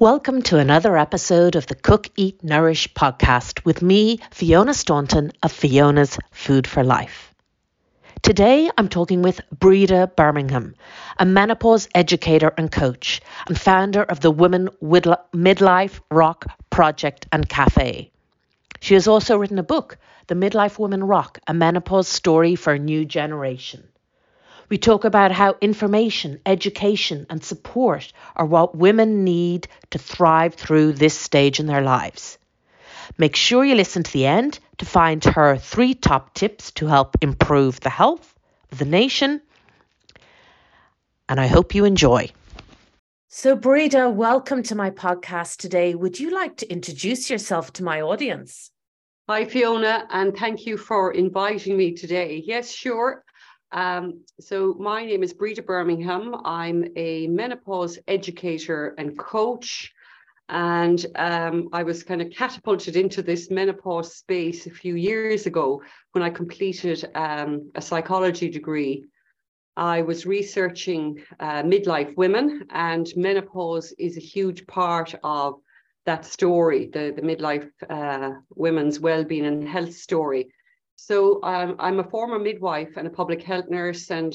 Welcome to another episode of the Cook, Eat, Nourish podcast with me, Fiona Staunton of Fiona's Food for Life. Today I'm talking with Breda Birmingham, a menopause educator and coach, and founder of the Women Midlife Rock Project and Cafe. She has also written a book, The Midlife Women Rock, a menopause story for a new generation. We talk about how information, education, and support are what women need to thrive through this stage in their lives. Make sure you listen to the end to find her three top tips to help improve the health of the nation. And I hope you enjoy. So, Breda, welcome to my podcast today. Would you like to introduce yourself to my audience? Hi, Fiona, and thank you for inviting me today. Yes, sure. Um, so my name is Breda Birmingham. I'm a menopause educator and coach. And um, I was kind of catapulted into this menopause space a few years ago when I completed um, a psychology degree. I was researching uh, midlife women, and menopause is a huge part of that story, the, the midlife uh, women's well-being and health story. So um, I'm a former midwife and a public health nurse, and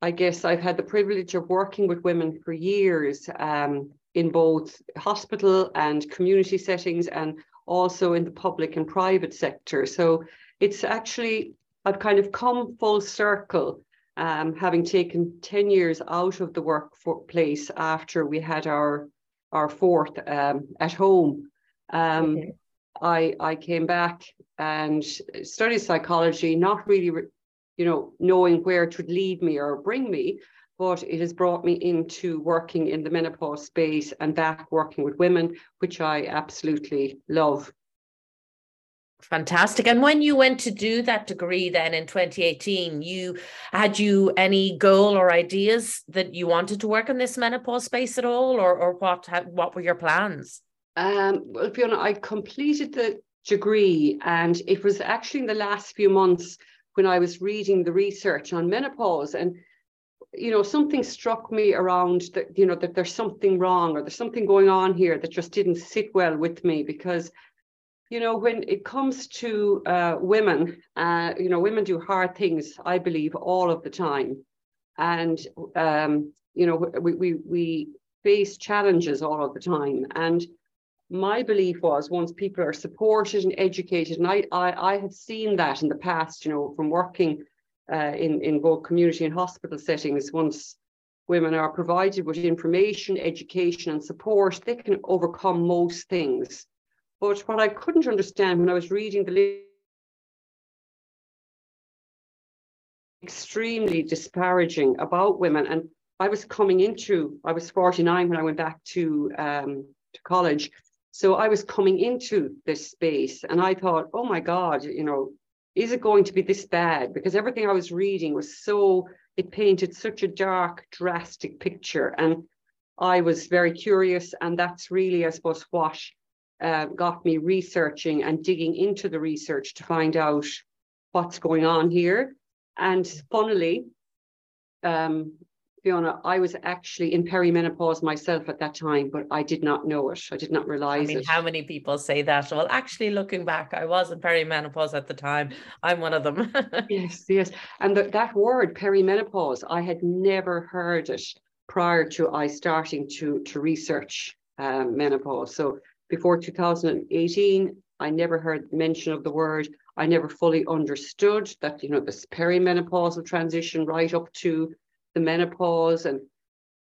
I guess I've had the privilege of working with women for years um, in both hospital and community settings, and also in the public and private sector. So it's actually I've kind of come full circle, um, having taken ten years out of the workplace after we had our our fourth um, at home. Um, okay. I I came back and studied psychology, not really, you know, knowing where it would lead me or bring me, but it has brought me into working in the menopause space and back working with women, which I absolutely love. Fantastic. And when you went to do that degree then in 2018, you had you any goal or ideas that you wanted to work in this menopause space at all, or or what what were your plans? Um, well, Fiona, I completed the degree, and it was actually in the last few months when I was reading the research on menopause, and you know, something struck me around that, you know, that there's something wrong or there's something going on here that just didn't sit well with me because, you know, when it comes to uh, women, uh, you know, women do hard things, I believe, all of the time. And, um, you know, we, we, we face challenges all of the time. And my belief was once people are supported and educated, and I, I, I have seen that in the past, you know, from working uh, in, in both community and hospital settings, once women are provided with information, education, and support, they can overcome most things. But what I couldn't understand when I was reading the extremely disparaging about women, and I was coming into, I was 49 when I went back to um, to college, so I was coming into this space and I thought, oh my God, you know, is it going to be this bad? Because everything I was reading was so, it painted such a dark, drastic picture. And I was very curious. And that's really, I suppose, what uh, got me researching and digging into the research to find out what's going on here. And funnily, um, Fiona, I was actually in perimenopause myself at that time, but I did not know it. I did not realize I mean, it. how many people say that? Well, actually, looking back, I was in perimenopause at the time. I'm one of them. yes, yes. And the, that word, perimenopause, I had never heard it prior to I starting to, to research um, menopause. So before 2018, I never heard mention of the word. I never fully understood that, you know, this perimenopausal transition right up to the menopause. And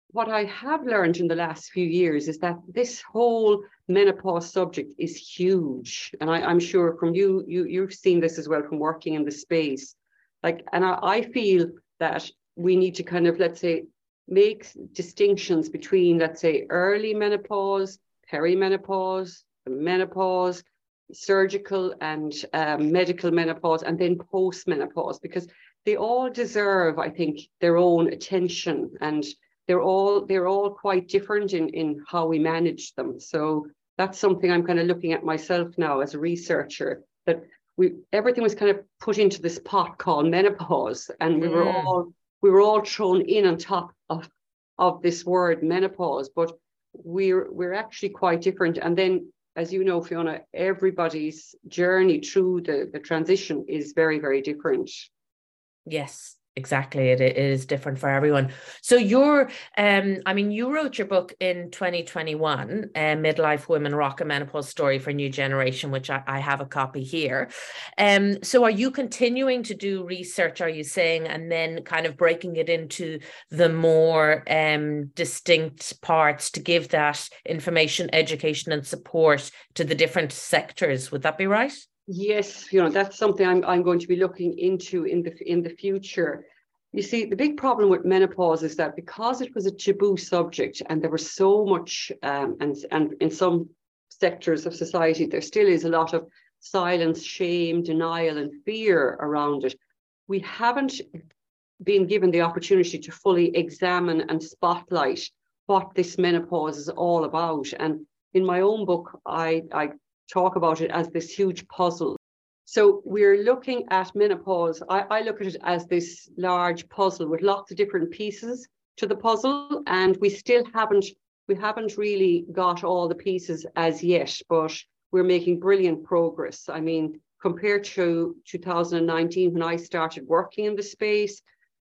what I have learned in the last few years is that this whole menopause subject is huge. And I, am sure from you, you, you've seen this as well from working in the space. Like, and I, I feel that we need to kind of, let's say, make distinctions between, let's say, early menopause, perimenopause, menopause, surgical and um, medical menopause, and then post menopause, because they all deserve, I think, their own attention and they're all they're all quite different in, in how we manage them. So that's something I'm kind of looking at myself now as a researcher, that we everything was kind of put into this pot called menopause, and we were mm. all we were all thrown in on top of of this word menopause. But we're we're actually quite different. And then, as you know, Fiona, everybody's journey through the, the transition is very, very different. Yes, exactly it, it is different for everyone. So you're um i mean you wrote your book in 2021 uh, midlife women rock a menopause story for new generation which I, I have a copy here. Um so are you continuing to do research are you saying and then kind of breaking it into the more um distinct parts to give that information education and support to the different sectors? Would that be right Yes, you know that's something I'm I'm going to be looking into in the in the future. You see, the big problem with menopause is that because it was a taboo subject, and there was so much, um, and and in some sectors of society there still is a lot of silence, shame, denial, and fear around it. We haven't been given the opportunity to fully examine and spotlight what this menopause is all about. And in my own book, I, I talk about it as this huge puzzle. So we're looking at menopause. I, I look at it as this large puzzle with lots of different pieces to the puzzle, and we still haven't we haven't really got all the pieces as yet, but we're making brilliant progress. I mean, compared to 2019 when I started working in the space,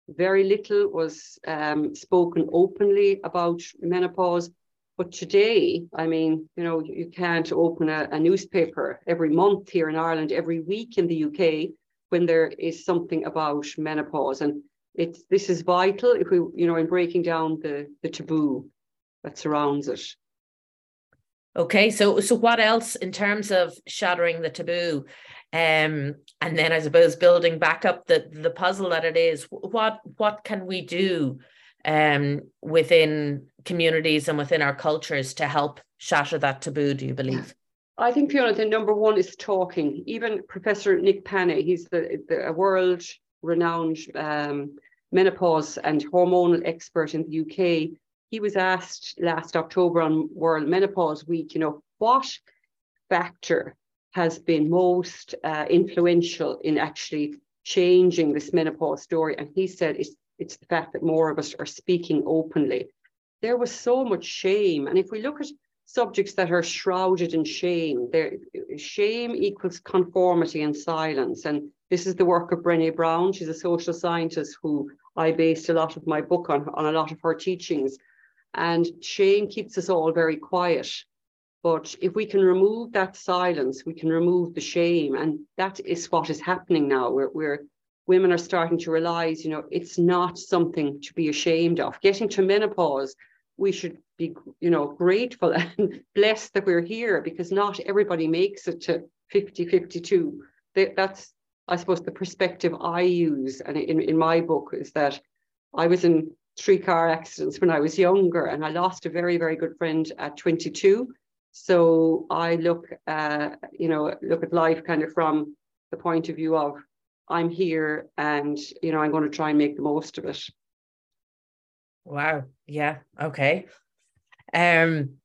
very little was um, spoken openly about menopause. But today, I mean, you know, you can't open a, a newspaper every month here in Ireland, every week in the UK, when there is something about menopause. And it's this is vital if we, you know, in breaking down the, the taboo that surrounds it. Okay, so so what else in terms of shattering the taboo? Um, and then I suppose building back up the the puzzle that it is, what what can we do um, within communities and within our cultures to help shatter that taboo, do you believe? I think, Fiona, the number one is talking. Even Professor Nick Panay, he's the, the world renowned um, menopause and hormonal expert in the UK. He was asked last October on World Menopause Week, you know, what factor has been most uh, influential in actually changing this menopause story? And he said it's it's the fact that more of us are speaking openly. There was so much shame. And if we look at subjects that are shrouded in shame, there, shame equals conformity and silence. And this is the work of Brené Brown. She's a social scientist who I based a lot of my book on, on a lot of her teachings. And shame keeps us all very quiet. But if we can remove that silence, we can remove the shame. And that is what is happening now. We're, we're women are starting to realize, you know, it's not something to be ashamed of. Getting to menopause, we should be, you know, grateful and blessed that we're here because not everybody makes it to 50, 52. That's, I suppose, the perspective I use. And in, in my book is that I was in three car accidents when I was younger and I lost a very, very good friend at 22. So I look, uh, you know, look at life kind of from the point of view of I'm here and you know I'm going to try and make the most of it. Wow. Yeah. Okay. Um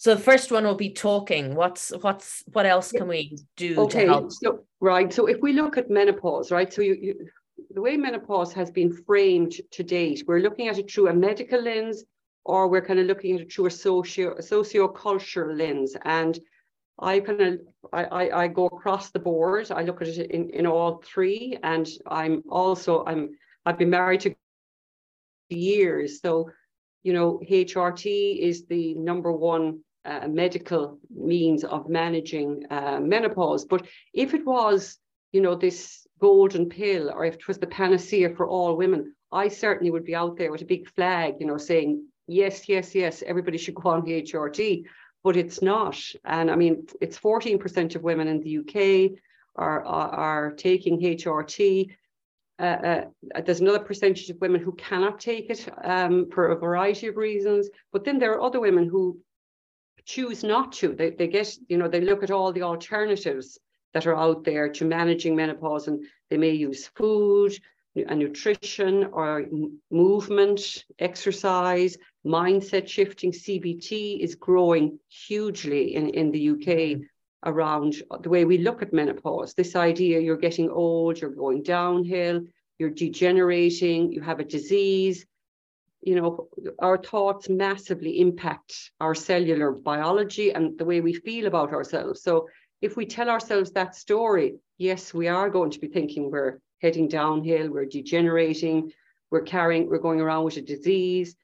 so the first one will be talking. What's what's what else can we do okay, to help? So, right. So if we look at menopause, right? So you, you the way menopause has been framed to date, we're looking at it through a medical lens, or we're kind of looking at it through a socio socio-cultural lens. And I kind of I, I, I go across the board. I look at it in, in all three, and I'm also I'm I've been married to years, so you know HRT is the number one uh, medical means of managing uh, menopause. But if it was you know this golden pill, or if it was the panacea for all women, I certainly would be out there with a big flag, you know, saying yes, yes, yes, everybody should go on HRT but it's not. And I mean, it's 14% of women in the UK are, are, are taking HRT. Uh, uh, there's another percentage of women who cannot take it um, for a variety of reasons. But then there are other women who choose not to. They, they get, you know, they look at all the alternatives that are out there to managing menopause and they may use food, and nutrition or movement, exercise, mindset shifting. CBT is growing hugely in, in the UK around the way we look at menopause. This idea you're getting old, you're going downhill, you're degenerating, you have a disease. you know, our thoughts massively impact our cellular biology and the way we feel about ourselves. So if we tell ourselves that story, yes, we are going to be thinking we're heading downhill, we're degenerating, we're carrying, we're going around with a disease.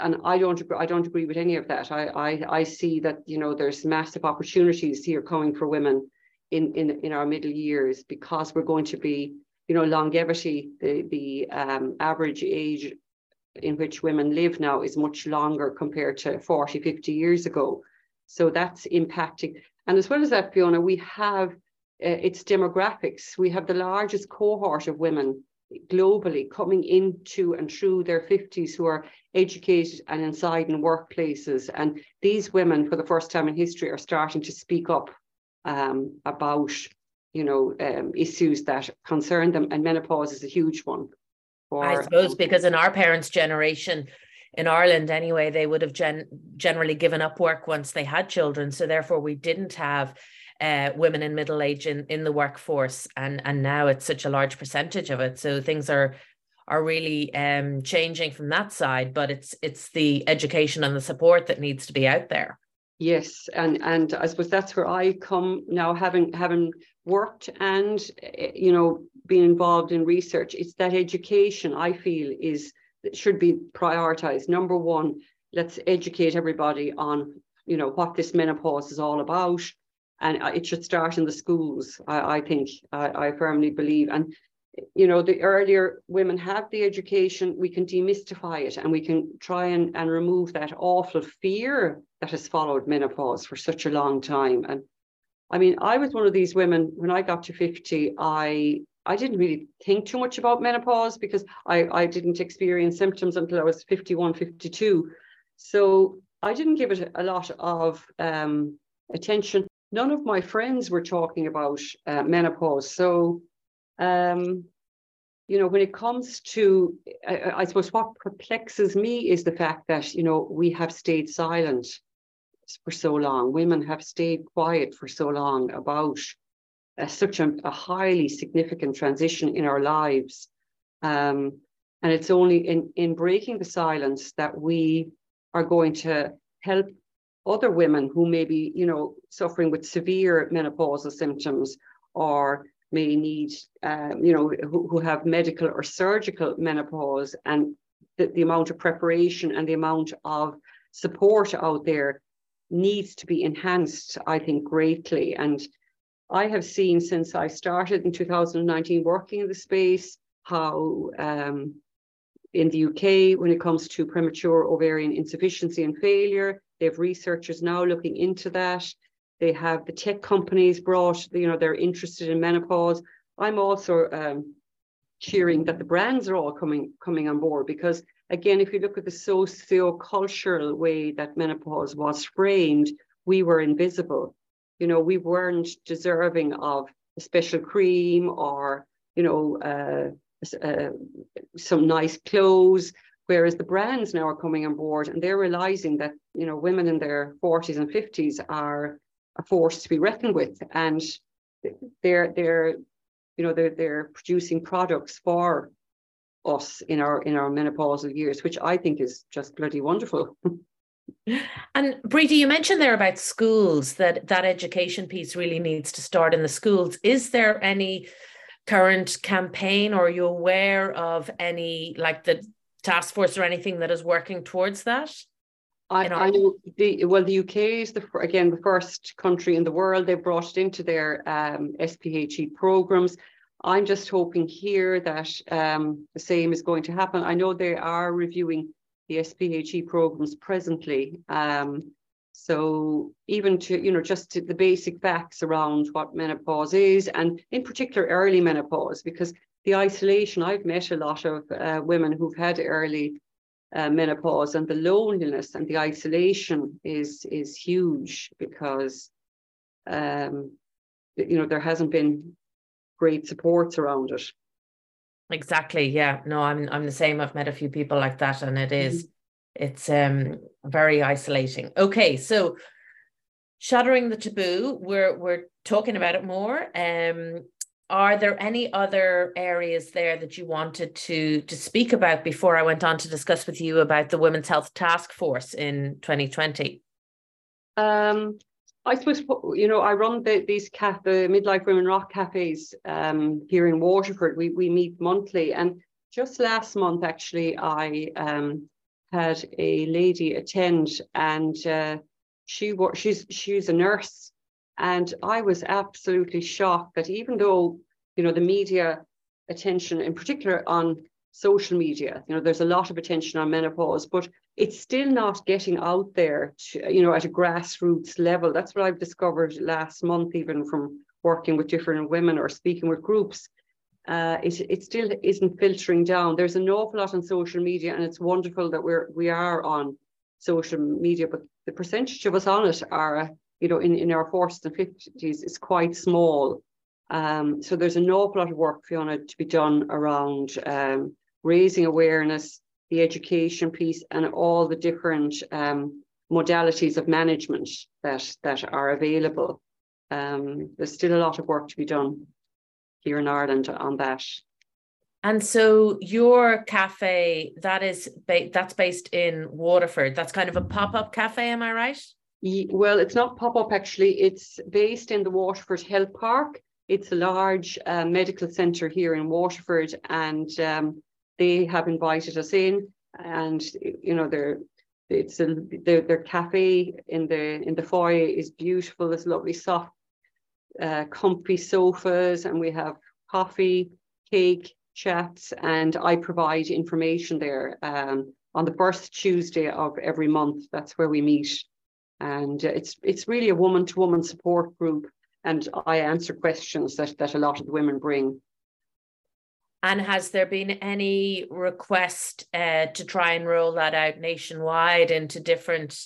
And I don't, I don't agree with any of that. I, I, I see that you know there's massive opportunities here coming for women in, in, in our middle years because we're going to be, you know, longevity, the the um, average age in which women live now is much longer compared to 40, 50 years ago. So that's impacting. And as well as that, Fiona, we have uh, its demographics. We have the largest cohort of women globally coming into and through their 50s who are educated and inside in workplaces. And these women, for the first time in history, are starting to speak up um, about you know um, issues that concern them. And menopause is a huge one. For, I suppose because in our parents' generation, in Ireland anyway, they would have gen- generally given up work once they had children. So therefore, we didn't have uh, women in middle age in, in the workforce, and and now it's such a large percentage of it. So things are are really um, changing from that side. But it's it's the education and the support that needs to be out there. Yes, and and I suppose that's where I come now, having having worked and eh, you know been involved in research. It's that education I feel is should be prioritized. Number one, let's educate everybody on you know what this menopause is all about, and it should start in the schools. I, I think I, I firmly believe, and you know, the earlier women have the education, we can demystify it and we can try and, and remove that awful fear that has followed menopause for such a long time. And I mean, I was one of these women when I got to 50, I I didn't really think too much about menopause because I, I didn't experience symptoms until I was 51, 52. So I didn't give it a lot of um, attention. None of my friends were talking about uh, menopause. So um, you know, when it comes to, I, I, suppose what perplexes me is the fact that, you know, we have stayed silent for so long. Women have stayed quiet for so long about uh, such a, a, highly significant transition in our lives. Um, and it's only in, in breaking the silence that we are going to help other women who may be, you know, suffering with severe menopausal symptoms or may need, um, you know, who, who have medical or surgical menopause, and the, the amount of preparation and the amount of support out there needs to be enhanced, I think, greatly. And I have seen since I started in 2019 working in the space how um, in the UK, when it comes to premature ovarian insufficiency and failure, they have researchers now looking into that. They have the tech companies brought, you know, they're interested in menopause. I'm also um, cheering that the brands are all coming coming on board because again, if you look at the socio-cultural way that menopause was framed, we were invisible. You know, we weren't deserving of a special cream or, you know, uh, uh, some nice clothes. Whereas the brands now are coming on board and they're realizing that, you know, women in their 40s and 50s are a force to be reckoned with, and they're they're you know they're they're producing products for us in our in our menopausal years, which I think is just bloody wonderful. And Breda, you mentioned there about schools that that education piece really needs to start in the schools. Is there any current campaign, or are you aware of any like the task force or anything that is working towards that? I, I know the well the UK is the again the first country in the world they brought it into their um, SPHE programs. I'm just hoping here that um, the same is going to happen. I know they are reviewing the SPHE programs presently. Um, so even to you know just to the basic facts around what menopause is, and in particular early menopause, because the isolation I've met a lot of uh, women who've had early uh, menopause and the loneliness and the isolation is is huge because um, you know there hasn't been great supports around it. Exactly yeah. No i'm i'm the same. I've met a few people like that and it is, mm-hmm. it's um very isolating. Okay so shattering the taboo we're we're talking about it more. Um are there any other areas there that you wanted to to speak about before I went on to discuss with you about the Women's Health Task Force in 2020? Um, I suppose you know I run the, these caf- the midlife women rock cafes um, here in Waterford. We we meet monthly, and just last month actually I um, had a lady attend, and uh, she she's she's a nurse, and I was absolutely shocked that even though you know the media attention, in particular on social media, you know there's a lot of attention on menopause, but it's still not getting out there to, you know, at a grassroots level. That's what I've discovered last month, even from working with different women or speaking with groups. Uh, it, it still isn't filtering down. There's an awful lot on social media, and it's wonderful that we're we are on social media, but the percentage of us on it are, you know, in, in our 40s and 50s is quite small. Um, so there's an awful lot of work, Fiona, to be done around um, raising awareness, the education piece and all the different um, modalities of management that, that are available. Um, there's still a lot of work to be done here in Ireland on that. And so your cafe that is ba- that's based in Waterford. That's kind of a pop-up cafe, am I right? Well, it's not pop-up actually. It's based in the Waterford Health Park. It's a large uh, medical centre here in Waterford, and um, they have invited us in, and you know they're it's a their, their cafe in the in the foyer is beautiful. There's lovely soft, uh, comfy sofas, and we have coffee, cake, chats, and I provide information there um, on the first Tuesday of every month. That's where we meet, and it's it's really a woman to woman support group, and I answer questions that that a lot of the women bring. And has there been any request uh, to try and roll that out nationwide into different,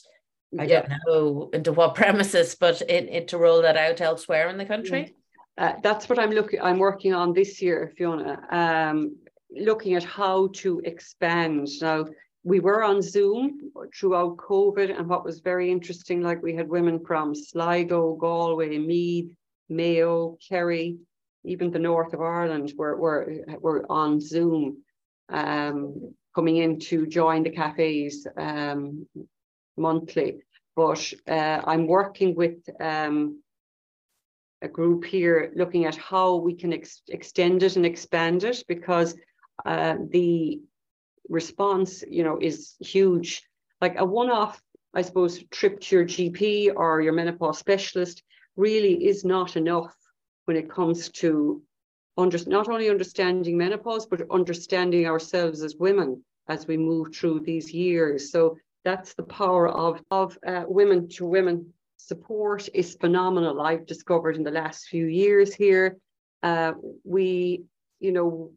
I yeah. don't know into what premises, but in, in, to roll that out elsewhere in the country? Uh, that's what I'm looking. I'm working on this year, Fiona. Um, looking at how to expand. Now we were on Zoom throughout COVID, and what was very interesting, like we had women from Sligo, Galway, Meath, Mayo, Kerry, even the north of Ireland were, were, were on Zoom um, coming in to join the cafes um, monthly. But uh, I'm working with um, a group here looking at how we can ex- extend it and expand it because uh, the response, you know, is huge. Like a one-off, I suppose, trip to your GP or your menopause specialist really is not enough when it comes to under, not only understanding menopause, but understanding ourselves as women as we move through these years. So that's the power of, of uh, women to women support is phenomenal. I've discovered in the last few years here. Uh, we, you know,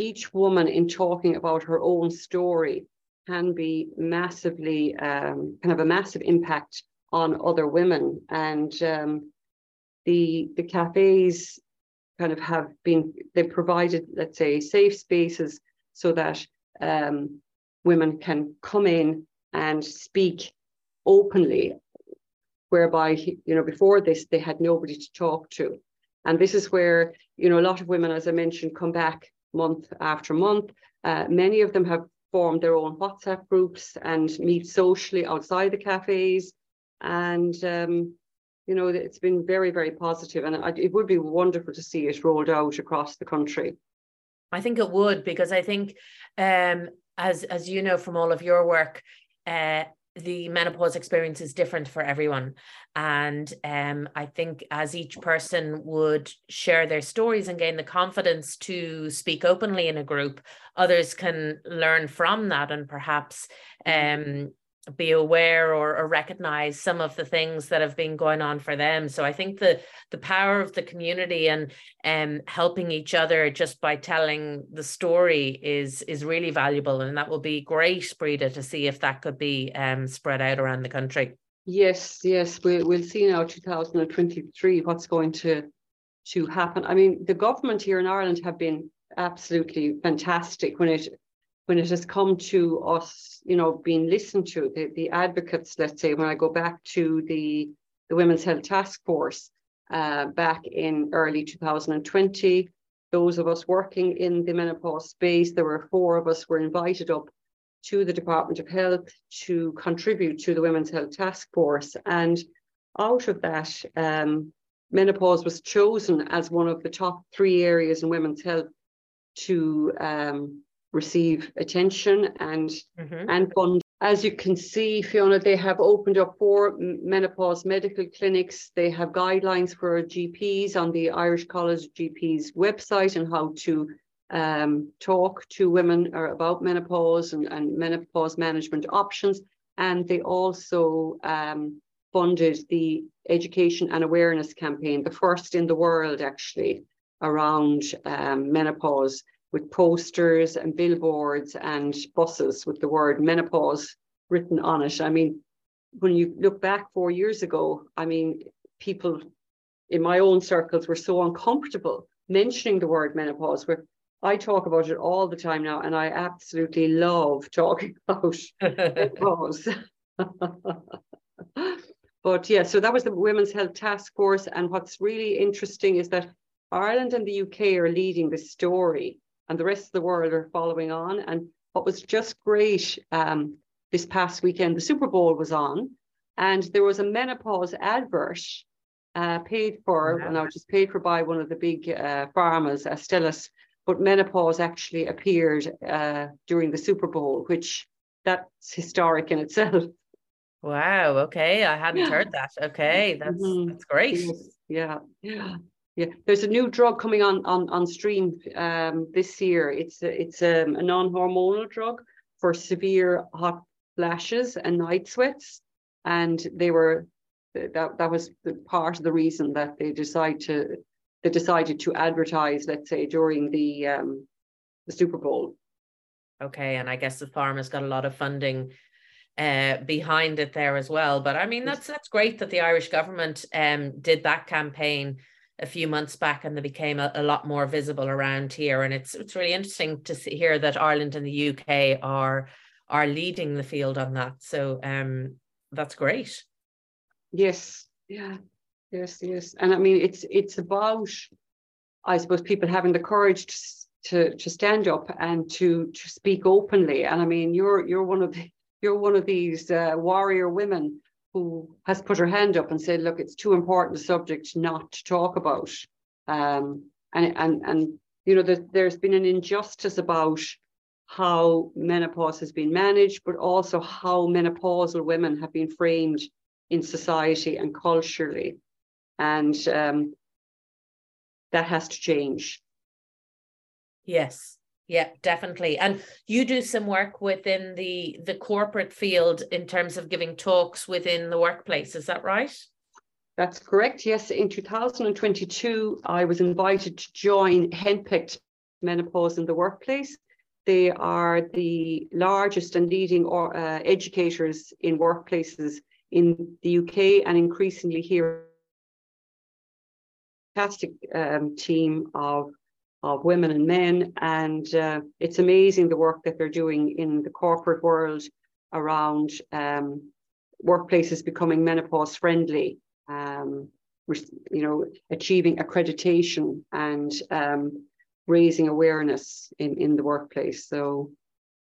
each woman in talking about her own story can be massively, um, kind of a massive impact on other women. And um, the the cafes kind of have been they provided let's say safe spaces so that um, women can come in and speak openly whereby you know before this they had nobody to talk to and this is where you know a lot of women as i mentioned come back month after month uh, many of them have formed their own whatsapp groups and meet socially outside the cafes and um, you know, it's been very, very positive. and it would be wonderful to see it rolled out across the country. I think it would because I think, um, as as you know from all of your work, uh, the menopause experience is different for everyone, and um, I think as each person would share their stories and gain the confidence to speak openly in a group, others can learn from that and perhaps um, be aware or, or recognize some of the things that have been going on for them. So i think the the power of the community and um helping each other just by telling the story is is really valuable and that will be great Breda to see if that could be um spread out around the country. Yes yes we, we'll see now 2023 what's going to to happen. I mean the government here in ireland have been absolutely fantastic when it when it has come to us, you know, being listened to, the, the advocates, let's say, when I go back to the, the Women's Health Task Force, uh, back in early 2020. Those of us working in the menopause space, there were four of us were invited up to the Department of Health to contribute to the Women's Health Task Force. And out of that, um, menopause was chosen as one of the top three areas in women's health to um, receive attention and mm-hmm. and fund. As you can see, Fiona, they have opened up four menopause medical clinics. They have guidelines for GPs on the Irish College of GPs website and how to um, talk to women about menopause and, and, menopause management options. And they also um, funded the education and awareness campaign, the first in the world actually, around um, menopause with posters and billboards and buses with the word menopause written on it. I mean, when you look back four years ago, I mean, people in my own circles were so uncomfortable mentioning the word menopause. Where I talk about it all the time now, and I absolutely love talking about menopause. but yeah, so that was the Women's Health Task Force. And what's really interesting is that Ireland and the UK are leading the story, and the rest of the world are following on. And what was just great um, this past weekend, the Super Bowl was on, and there was a menopause advert uh, paid for, and I was just paid for by one of the big uh, pharmas, Astellas, but menopause actually appeared uh, during the Super Bowl, which that's historic in itself. Wow. Okay, I hadn't yeah. heard that. Okay, that's mm-hmm. that's great. Yes. Yeah. Yeah. Yeah. There's a new drug coming on on on stream um, this year. It's a, it's a, um, a non-hormonal drug for severe hot flashes and night sweats, and they were that that was part of the reason that they decide to they decided to advertise, let's say, during the um, the Super Bowl. Okay, and I guess the farm has got a lot of funding uh, behind it there as well. But I mean, that's that's great that the Irish government um, did that campaign a few months back, and they became a, a lot more visible around here. And it's it's really interesting to see, hear that Ireland and the UK are are leading the field on that. So um, that's great. Yes, yeah, yes, yes. And I mean, it's it's about, I suppose, people having the courage to to, to stand up and to to speak openly. And I mean, you're you're one of the you're one of these uh, warrior women who has put her hand up and said, "Look, it's too important a subject not to talk about." Um, and and and you know, that there's been an injustice about how menopause has been managed, but also how menopausal women have been framed in society and culturally. And um, that has to change. Yes, yeah, definitely. And you do some work within the the corporate field in terms of giving talks within the workplace. Is that right? That's correct. Yes, in 2022, I was invited to join Henpicked Menopause in the Workplace. They are the largest and leading uh, educators in workplaces in the UK and increasingly here. Fantastic um, team of of women and men, and uh, it's amazing the work that they're doing in the corporate world around um, workplaces becoming menopause friendly. Um, you know, achieving accreditation and um, raising awareness in, in the workplace. So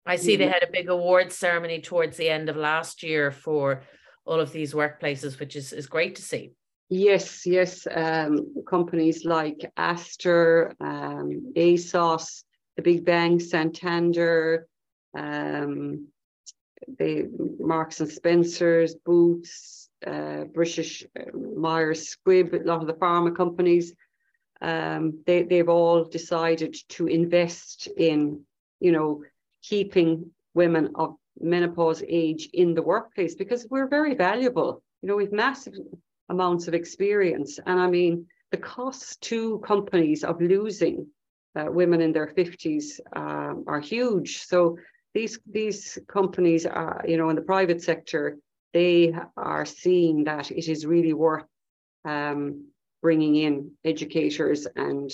I see they had a big awards ceremony towards the end of last year for all of these workplaces, which is, is great to see. Yes, yes. Um, companies like Astor, um, ASOS, the Big Bang, Santander, um, the Marks and Spencers, Boots, uh, Bristol uh, Myers Squibb, a lot of the pharma companies, um, they, they've all decided to invest in, you know, keeping women of menopause age in the workplace because we're very valuable. You know, we've massive amounts of experience. And I mean, the costs to companies of losing uh, women in their 50s um, are huge. So these these companies are, you know, in the private sector, they are seeing that it is really worth um, bringing in educators and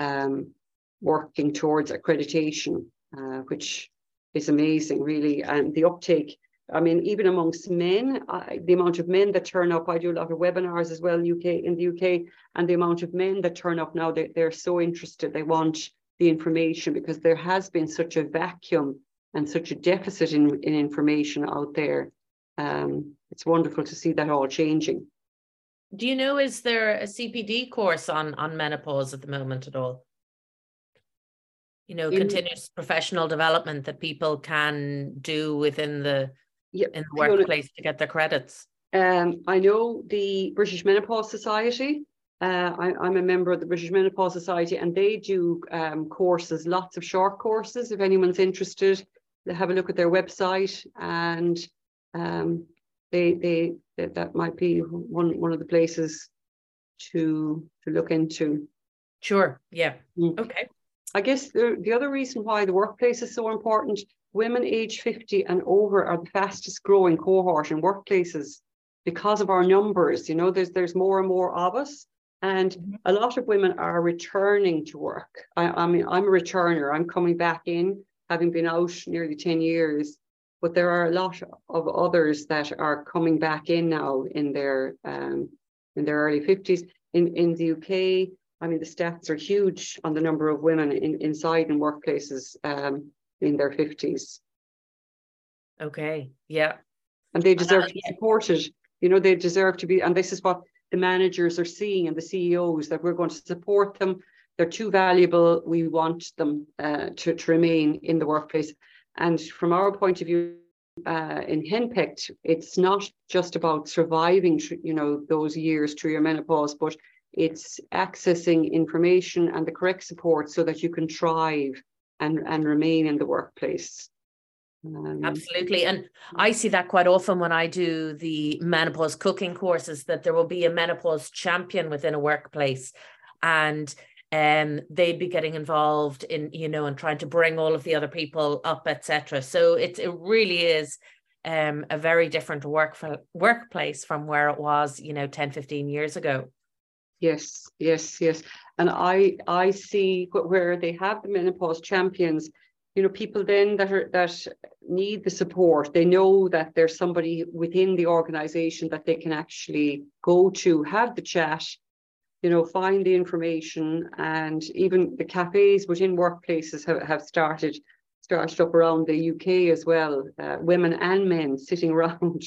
um, working towards accreditation, uh, which is amazing, really. And the uptake I mean, even amongst men, I, the amount of men that turn up, I do a lot of webinars as well, UK in the UK, and the amount of men that turn up now, they, they're so interested, they want the information because there has been such a vacuum and such a deficit in, in information out there. Um, it's wonderful to see that all changing. Do you know, is there a CPD course on, on menopause at the moment at all? You know, in, continuous professional development that people can do within the yeah, in the workplace to get their credits? Um, I know the British Menopause Society. Uh, I, am a member of the British Menopause Society, and they do um, courses, lots of short courses. If anyone's interested, they have a look at their website, and um, they they that might be one one of the places to to look into. Sure. Yeah. Mm. Okay. I guess the, the other reason why the workplace is so important women age 50 and over are the fastest growing cohort in workplaces because of our numbers. You know, there's there's more and more of us. And mm-hmm. a lot of women are returning to work. I, I mean, I'm a returner. I'm coming back in, having been out nearly 10 years. But there are a lot of others that are coming back in now in their um, in their early 50s. In in the UK, I mean, the stats are huge on the number of women in, inside in workplaces. Um, in their 50s. Okay. Yeah. And they deserve uh, to be supported. You know, they deserve to be, and this is what the managers are seeing and the CEOs that we're going to support them. They're too valuable. We want them uh, to, to remain in the workplace. And from our point of view, uh, in Henpicked, it's not just about surviving, you know, those years through your menopause, but it's accessing information and the correct support so that you can thrive and, and remain in the workplace. Um, Absolutely. And I see that quite often when I do the menopause cooking courses that there will be a menopause champion within a workplace and um they'd be getting involved in you know and trying to bring all of the other people up etc so it, it really is um a very different work for, workplace from where it was you know 10 15 years ago Yes, yes, yes. And I I see where they have the menopause champions, you know, people then that are that need the support. They know that there's somebody within the organization that they can actually go to, have the chat, you know, find the information, and even the cafes within workplaces have, have started started up around the UK as well. Uh, women and men sitting around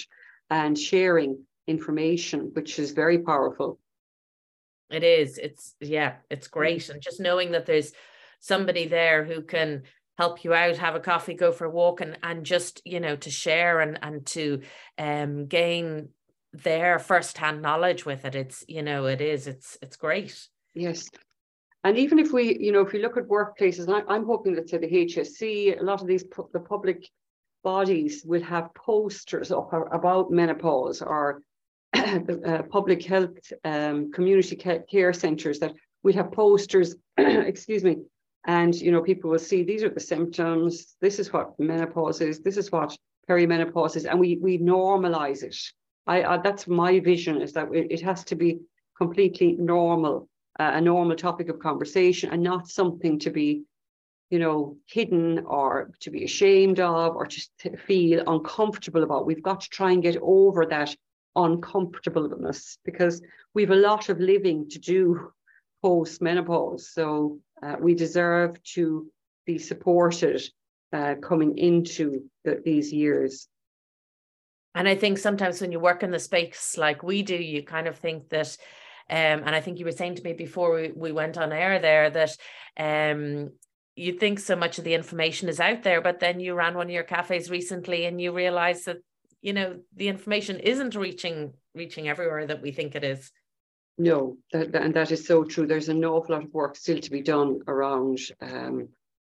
and sharing information, which is very powerful. It is. It's yeah, it's great. And just knowing that there's somebody there who can help you out, have a coffee, go for a walk and and just, you know, to share and and to um gain their firsthand knowledge with it. It's, you know, it is, it's it's great. Yes. And even if we, you know, if we look at workplaces, I, am hoping that say the HSE, a lot of these the public bodies will have posters up about menopause or the uh, public health um, community care centres that we'd have posters, excuse me, and you know people will see these are the symptoms. This is what menopause is. This is what perimenopause is, and we we normalize it. I, I that's my vision is that it, it has to be completely normal, uh, a normal topic of conversation, and not something to be you know, hidden or to be ashamed of or just to feel uncomfortable about. We've got to try and get over that uncomfortableness because we've a lot of living to do post menopause. So uh, we deserve to be supported uh, coming into the, these years. And I think sometimes when you work in the space like we do, you kind of think that, um, and I think you were saying to me before we, we went on air there that um, you think so much of the information is out there, but then you ran one of your cafes recently and you realize that you know the information isn't reaching reaching everywhere that we think it is. No that, and that is so true. There's an awful lot of work still to be done around um,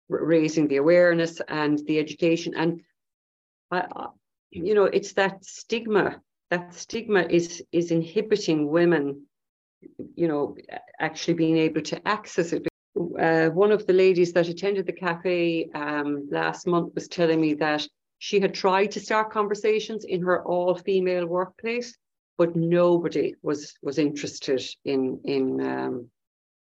raising the awareness and the education. And I, you know it's that stigma that stigma is is inhibiting women you know actually being able to access it. Uh, one of the ladies that attended the cafe um, last month was telling me that she had tried to start conversations in her all-female workplace, but nobody was was interested in in um,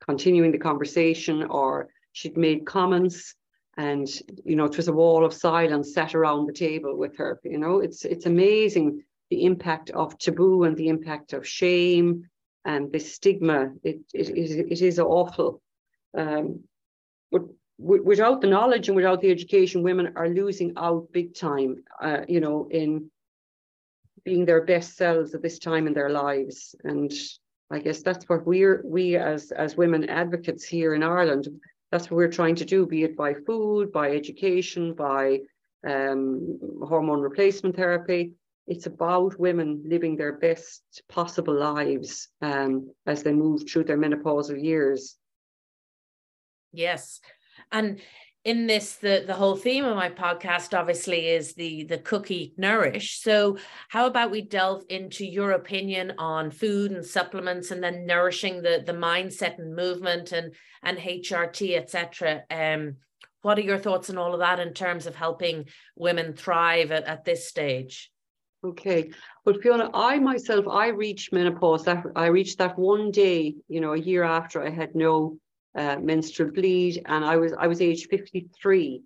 continuing the conversation, or she'd made comments and you know it was a wall of silence sat around the table with her you know? It's it's amazing the impact of taboo and the impact of shame and the stigma. It it, it, it is awful. Um, but without the knowledge and without the education women are losing out big time uh, you know in being their best selves at this time in their lives and i guess that's what we're we as as women advocates here in ireland that's what we're trying to do, be it by food, by education, by um, hormone replacement therapy. It's about women living their best possible lives um, as they move through their menopausal years. Yes. And in this the the whole theme of my podcast obviously is the the cook eat nourish. So how about we delve into your opinion on food and supplements and then nourishing the the mindset and movement and and hrt etc um what are your thoughts on all of that in terms of helping women thrive at, at this stage? Okay. Well fiona i myself i reached menopause that i reached that one day you know a year after i had no uh, menstrual bleed, and I was I was age 53.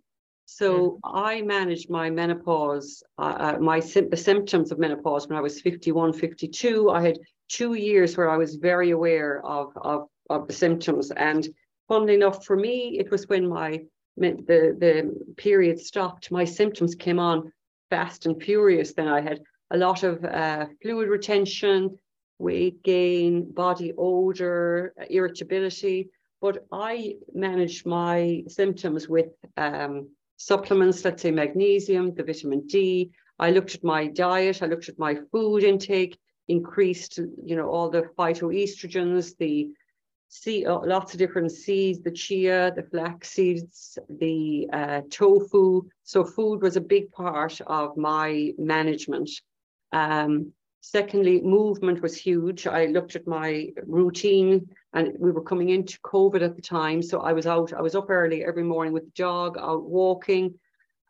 So mm. I managed my menopause, uh, uh my the symptoms of menopause when I was 51, 52. I had two years where I was very aware of, of, of the symptoms. And funnily enough, for me, it was when my the, the period stopped, my symptoms came on fast and furious. Then I had a lot of uh, fluid retention, weight gain, body odor, irritability. But I managed my symptoms with um, supplements, let's say magnesium, the vitamin D. I looked at my diet, I looked at my food intake, increased, you know, all the phytoestrogens, the see uh, lots of different seeds, the chia, the flax seeds, the uh, tofu. So food was a big part of my management. Um, secondly, movement was huge. I looked at my routine and we were coming into COVID at the time. So I was out, I was up early every morning with the dog, out walking.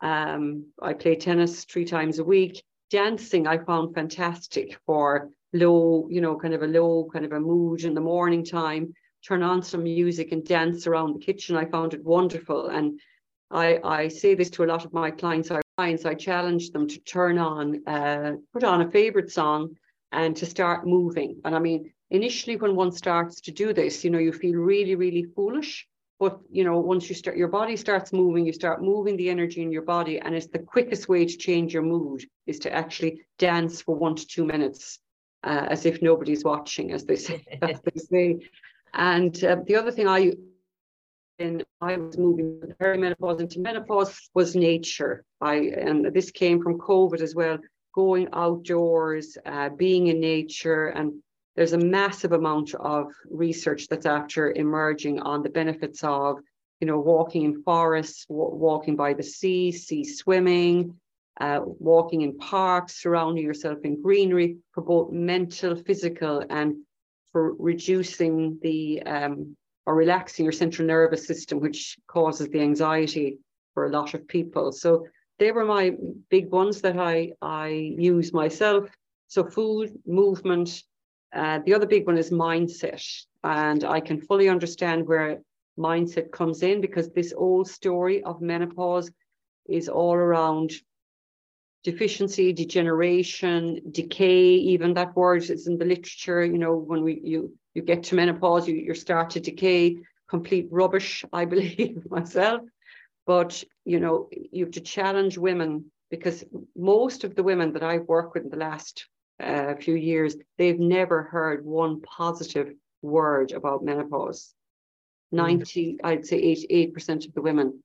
Um, I play tennis three times a week. Dancing, I found fantastic for low, you know, kind of a low kind of a mood in the morning time. Turn on some music and dance around the kitchen. I found it wonderful. And I, I say this to a lot of my clients. I clients, I challenge them to turn on, uh, put on a favorite song and to start moving. And I mean, initially when one starts to do this you know you feel really really foolish but you know once you start your body starts moving you start moving the energy in your body and it's the quickest way to change your mood is to actually dance for one to two minutes uh, as if nobody's watching as they say as they say and uh, the other thing i and I was moving from perimenopause into menopause was nature. I and this came from COVID as well. Going outdoors, uh, being in nature, and there's a massive amount of research that's after emerging on the benefits of, you know, walking in forests, w- walking by the sea, sea swimming, uh, walking in parks, surrounding yourself in greenery for both mental, physical, and for reducing the um, or relaxing your central nervous system, which causes the anxiety for a lot of people. So they were my big ones that I I use myself. So food, movement, uh, the other big one is mindset. And I can fully understand where mindset comes in because this old story of menopause is all around deficiency, degeneration, decay, even that word is in the literature, you know, when we you you get to menopause, you, you start to decay, complete rubbish, I believe myself. But you know, you have to challenge women because most of the women that I've worked with in the last a few years, they've never heard one positive word about menopause. Mm. 90, I'd say 88% of the women.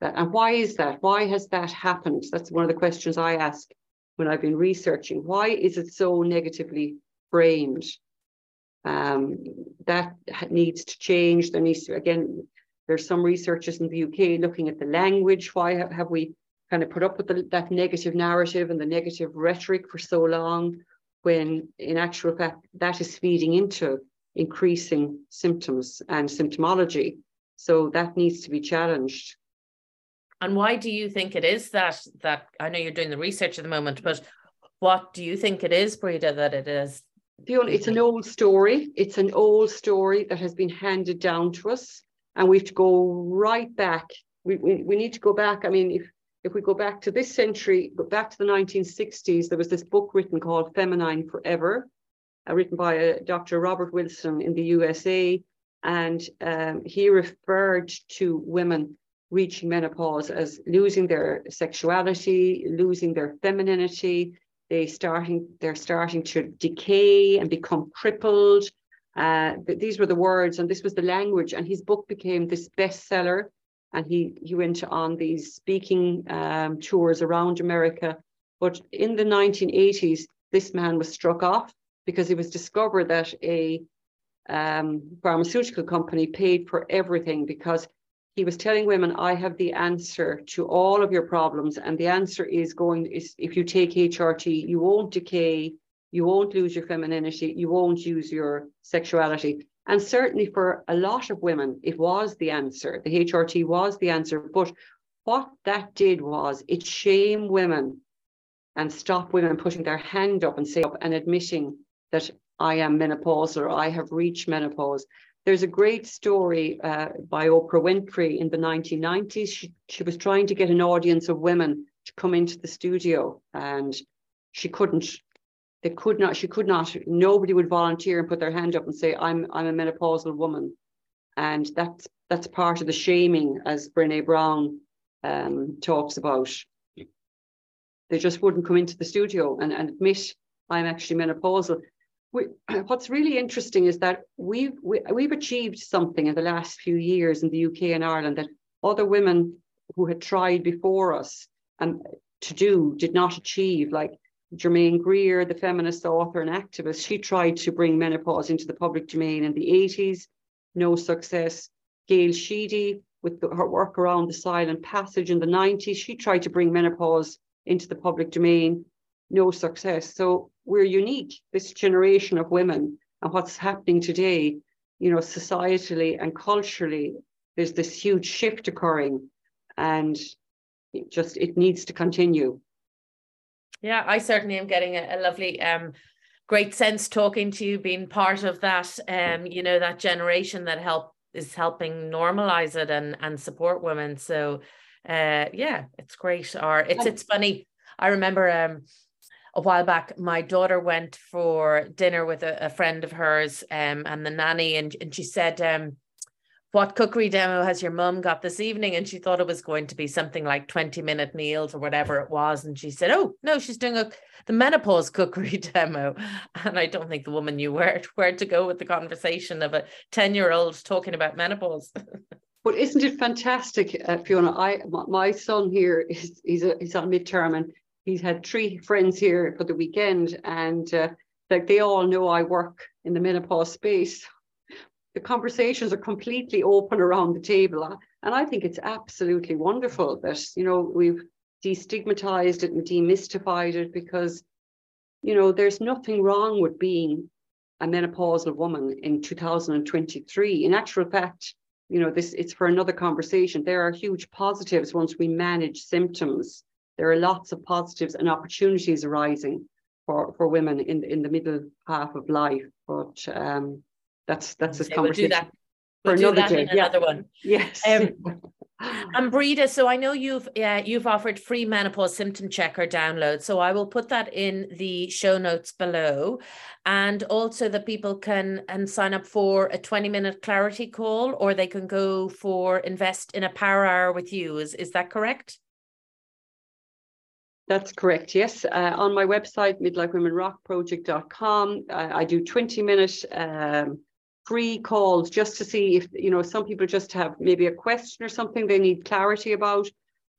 And why is that? Why has that happened? That's one of the questions I ask when I've been researching. Why is it so negatively framed? Um, that needs to change. There needs to, again, there's some researchers in the UK looking at the language. Why have we kind of put up with the, that negative narrative and the negative rhetoric for so long, when in actual fact that is feeding into increasing symptoms and symptomology. So that needs to be challenged. And why do you think it is that that I know you're doing the research at the moment, but what do you think it is, Breda, that it is? Fiona, it's an old story. It's an old story that has been handed down to us. And we have to go right back we, we, we need to go back. I mean, if if we go back to this century, go back to the 1960s, there was this book written called Feminine Forever, uh, written by uh, Dr. Robert Wilson in the USA. And um, he referred to women reaching menopause as losing their sexuality, losing their femininity. They starting, they're starting to decay and become crippled. Uh, these were the words, and this was the language. And his book became this bestseller and he he went on these speaking um, tours around America. But in the 1980s, this man was struck off because it was discovered that a um, pharmaceutical company paid for everything because he was telling women, I have the answer to all of your problems. And the answer is going, is if you take HRT, you won't decay, you won't lose your femininity, you won't use your sexuality. And certainly for a lot of women, it was the answer. The HRT was the answer. But what that did was it shamed women and stop women putting their hand up and say up and admitting that I am menopause or I have reached menopause. There's a great story uh, by Oprah Winfrey in the 1990s. She, she was trying to get an audience of women to come into the studio and she couldn't they could not, she could not, nobody would volunteer and put their hand up and say, I'm I'm a menopausal woman. And that's that's part of the shaming, as Brene Brown um, talks about. They just wouldn't come into the studio and, and admit I'm actually menopausal. We, what's really interesting is that we've we, have we have achieved something in the last few years in the UK and Ireland that other women who had tried before us and to do did not achieve. Like Germaine Greer, the feminist author and activist, she tried to bring menopause into the public domain in the 80s, no success. Gail Sheehy, with the, her work around the silent passage in the 90s, she tried to bring menopause into the public domain, no success. So we're unique, this generation of women, and what's happening today, you know, societally and culturally, there's this huge shift occurring, and it just it needs to continue. Yeah, I certainly am getting a, a lovely um great sense talking to you, being part of that um, you know, that generation that help is helping normalize it and and support women. So uh yeah, it's great. Or it's it's funny. I remember um a while back, my daughter went for dinner with a, a friend of hers um, and the nanny, and, and she said, um, what cookery demo has your mum got this evening? And she thought it was going to be something like 20 minute meals or whatever it was. And she said, Oh, no, she's doing a, the menopause cookery demo. And I don't think the woman knew where, where to go with the conversation of a 10 year old talking about menopause. But isn't it fantastic, uh, Fiona? I my son here is he's a, he's on midterm and he's had three friends here for the weekend, and uh, like they all know I work in the menopause space the conversations are completely open around the table. And I think it's absolutely wonderful that, you know, we've destigmatized it and demystified it because, you know, there's nothing wrong with being a menopausal woman in 2023. In actual fact, you know, this it's for another conversation. There are huge positives once we manage symptoms. There are lots of positives and opportunities arising for, for women in, in the middle half of life. But um, that's that's this conversation. We'll do that. We'll do that in another one. Yes. Um, and Breda, so I know you've yeah you've offered free menopause symptom checker download. So I will put that in the show notes below, and also that people can and sign up for a twenty minute clarity call, or they can go for invest in a power hour with you. Is is that correct? That's correct. Yes, uh, on my website midlifewomenrockproject.com, uh, I do twenty minute. Um, free calls just to see if you know some people just have maybe a question or something they need clarity about.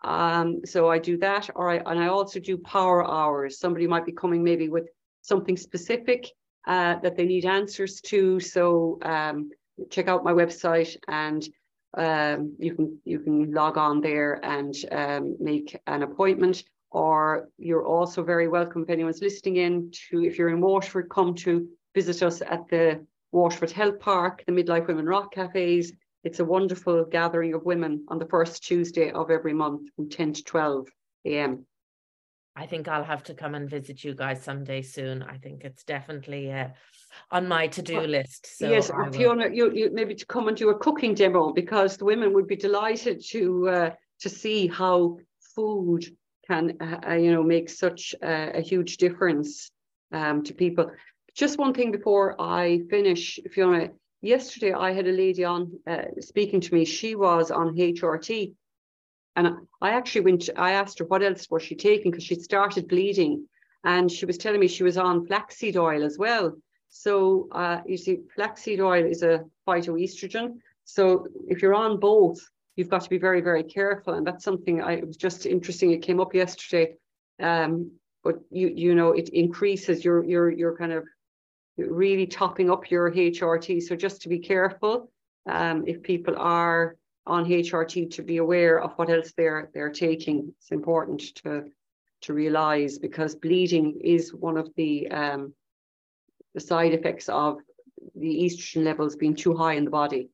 Um, so I do that or I and I also do power hours. Somebody might be coming maybe with something specific uh, that they need answers to. So um, check out my website and um, you can you can log on there and um, make an appointment. Or you're also very welcome if anyone's listening in to if you're in Waterford come to visit us at the Waterford Health Park, the Midlife Women Rock Cafes. It's a wonderful gathering of women on the first Tuesday of every month from 10 to 12 a.m. I think I'll have to come and visit you guys someday soon. I think it's definitely uh, on my to-do well, list. So yes, Fiona, you, you maybe to come and do a cooking demo because the women would be delighted to uh, to see how food can uh, you know make such a, a huge difference um, to people. Just one thing before I finish, Fiona. Yesterday, I had a lady on uh, speaking to me. She was on HRT, and I actually went. I asked her what else was she taking because she started bleeding, and she was telling me she was on flaxseed oil as well. So uh, you see, flaxseed oil is a phytoestrogen. So if you're on both, you've got to be very, very careful. And that's something I was just interesting. It came up yesterday. Um, but you you know it increases your your your kind of really topping up your HRT. So just to be careful um, if people are on HRT to be aware of what else they're they're taking. It's important to to realize because bleeding is one of the um, the side effects of the estrogen levels being too high in the body.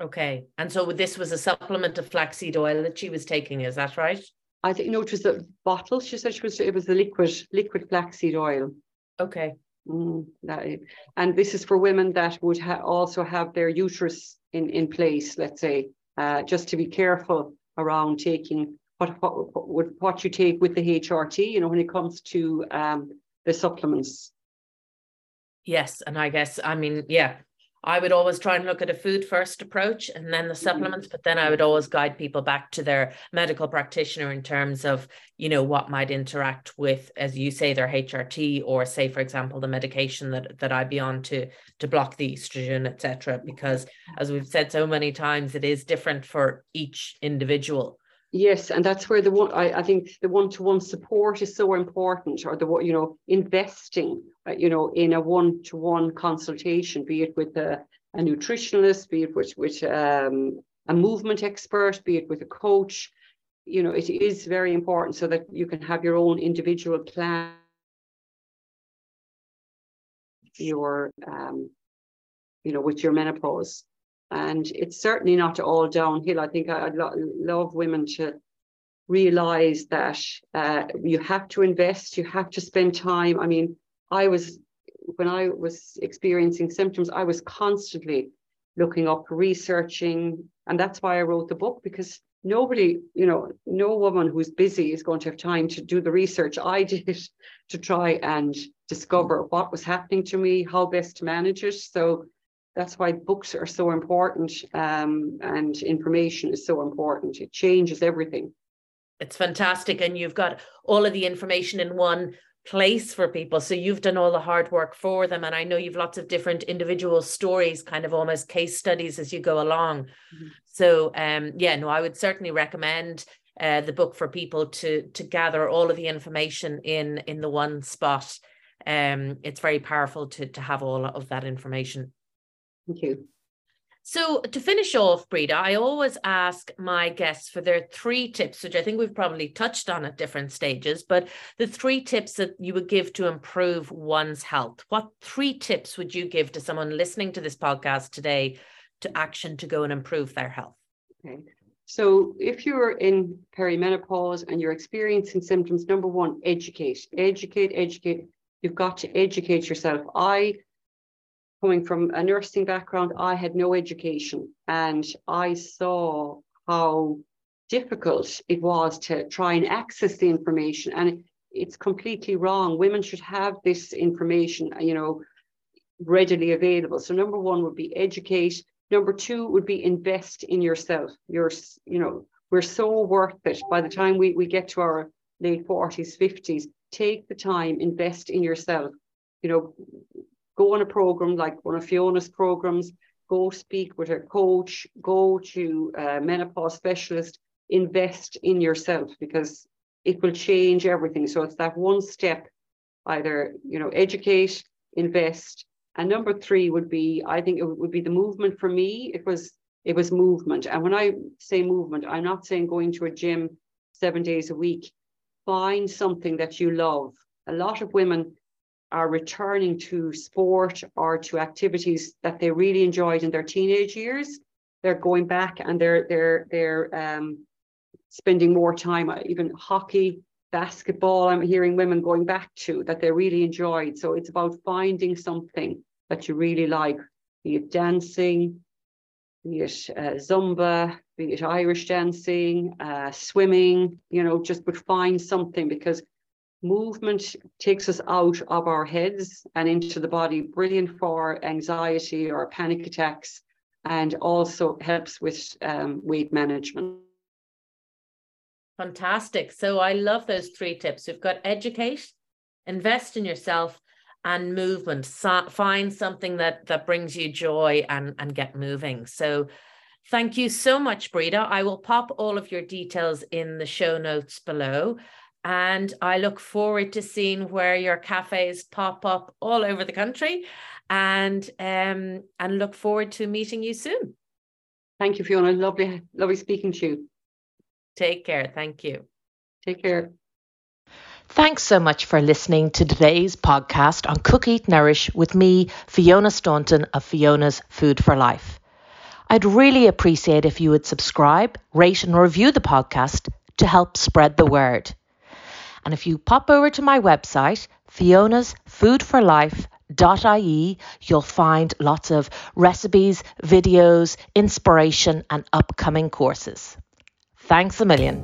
Okay, and so this was a supplement of flaxseed oil that she was taking. Is that right? I think no, it was the bottle. She said she was it was the liquid liquid flaxseed oil. Okay. Mm, that, and this is for women that would ha- also have their uterus in, in place, let's say, uh, just to be careful around taking what, what, what, what you take with the HRT, you know, when it comes to um, the supplements. Yes. And I guess, I mean, yeah, I would always try and look at a food first approach and then the mm-hmm. supplements, but then I would always guide people back to their medical practitioner in terms of, you know, what might interact with, as you say, their HRT or say, for example, the medication that, that I'd be on to to block the estrogen, etc. Because as we've said so many times, it is different for each individual. Yes, and that's where the one I, I think the one-to-one support is so important, or the you know investing, you know, in a one-to-one consultation, be it with a, a nutritionalist, be it with with um, a movement expert, be it with a coach. You know, it is very important so that you can have your own individual plan. Your, um, you know, with your menopause and it's certainly not all downhill. I think I'd lo- love women to realize that uh, you have to invest, you have to spend time. I mean, I was, when I was experiencing symptoms, I was constantly looking up, researching, and that's why I wrote the book because nobody, you know, no woman who's busy is going to have time to do the research I did to try and discover what was happening to me, how best to manage it. So that's why books are so important um, and information is so important. It changes everything. It's fantastic. And you've got all of the information in one place for people. So you've done all the hard work for them. And I know you've lots of different individual stories, kind of almost case studies as you go along. Mm-hmm. So um, yeah, no, I would certainly recommend uh, the book for people to to gather all of the information in in the one spot. Um, it's very powerful to to have all of that information. Thank you. So to finish off, Breda, I always ask my guests for their three tips, which I think we've probably touched on at different stages, but the three tips that you would give to improve one's health. What three tips would you give to someone listening to this podcast today to action to go and improve their health? Okay. So if you're in perimenopause and you're experiencing symptoms, number one, educate, educate, educate. You've got to educate yourself. I coming from a nursing background, I had no education and I saw how difficult it was to try and access the information. And it's completely wrong. Women should have this information, you know, readily available. So number one would be educate. Number two would be invest in yourself. You're, you know, we're so worth it. By the time we, we get to our late 40s, 50s, take the time, invest in yourself. You know, go on a program like one of Fiona's programs, go speak with a coach, go to a menopause specialist, invest in yourself because it will change everything. So it's that one step, either, you know, educate, invest. And number three would be, I think it would be the movement for me. It was, it was movement. And when I say movement, I'm not saying going to a gym seven days a week. Find something that you love. A lot of women are returning to sport or to activities that they really enjoyed in their teenage years. They're going back and they're they're they're um, spending more time. Uh, even hockey basketball, I'm hearing women going back to that they really enjoyed. So it's about finding something that you really like, be it dancing, be it uh, Zumba, be it Irish dancing, uh, swimming, you know, just but find something because movement takes us out of our heads and into the body, brilliant for anxiety or panic attacks, and also helps with um, weight management. Fantastic. So I love those three tips. We've got educate, invest in yourself, and movement. So find something that that brings you joy and and get moving. So thank you so much, Breda. I will pop all of your details in the show notes below. And I look forward to seeing where your cafes pop up all over the country and um and look forward to meeting you soon. Thank you, Fiona. Lovely, lovely speaking to you. Take care. Thank you. Take care. Thanks so much for listening to today's podcast on Cook Eat Nourish with me, Fiona Staunton of Fiona's Food for Life. I'd really appreciate if you would subscribe, rate, and review the podcast to help spread the word. And if you pop over to my website, Fiona's Food for Life.ie, you'll find lots of recipes, videos, inspiration, and upcoming courses. Thanks a million.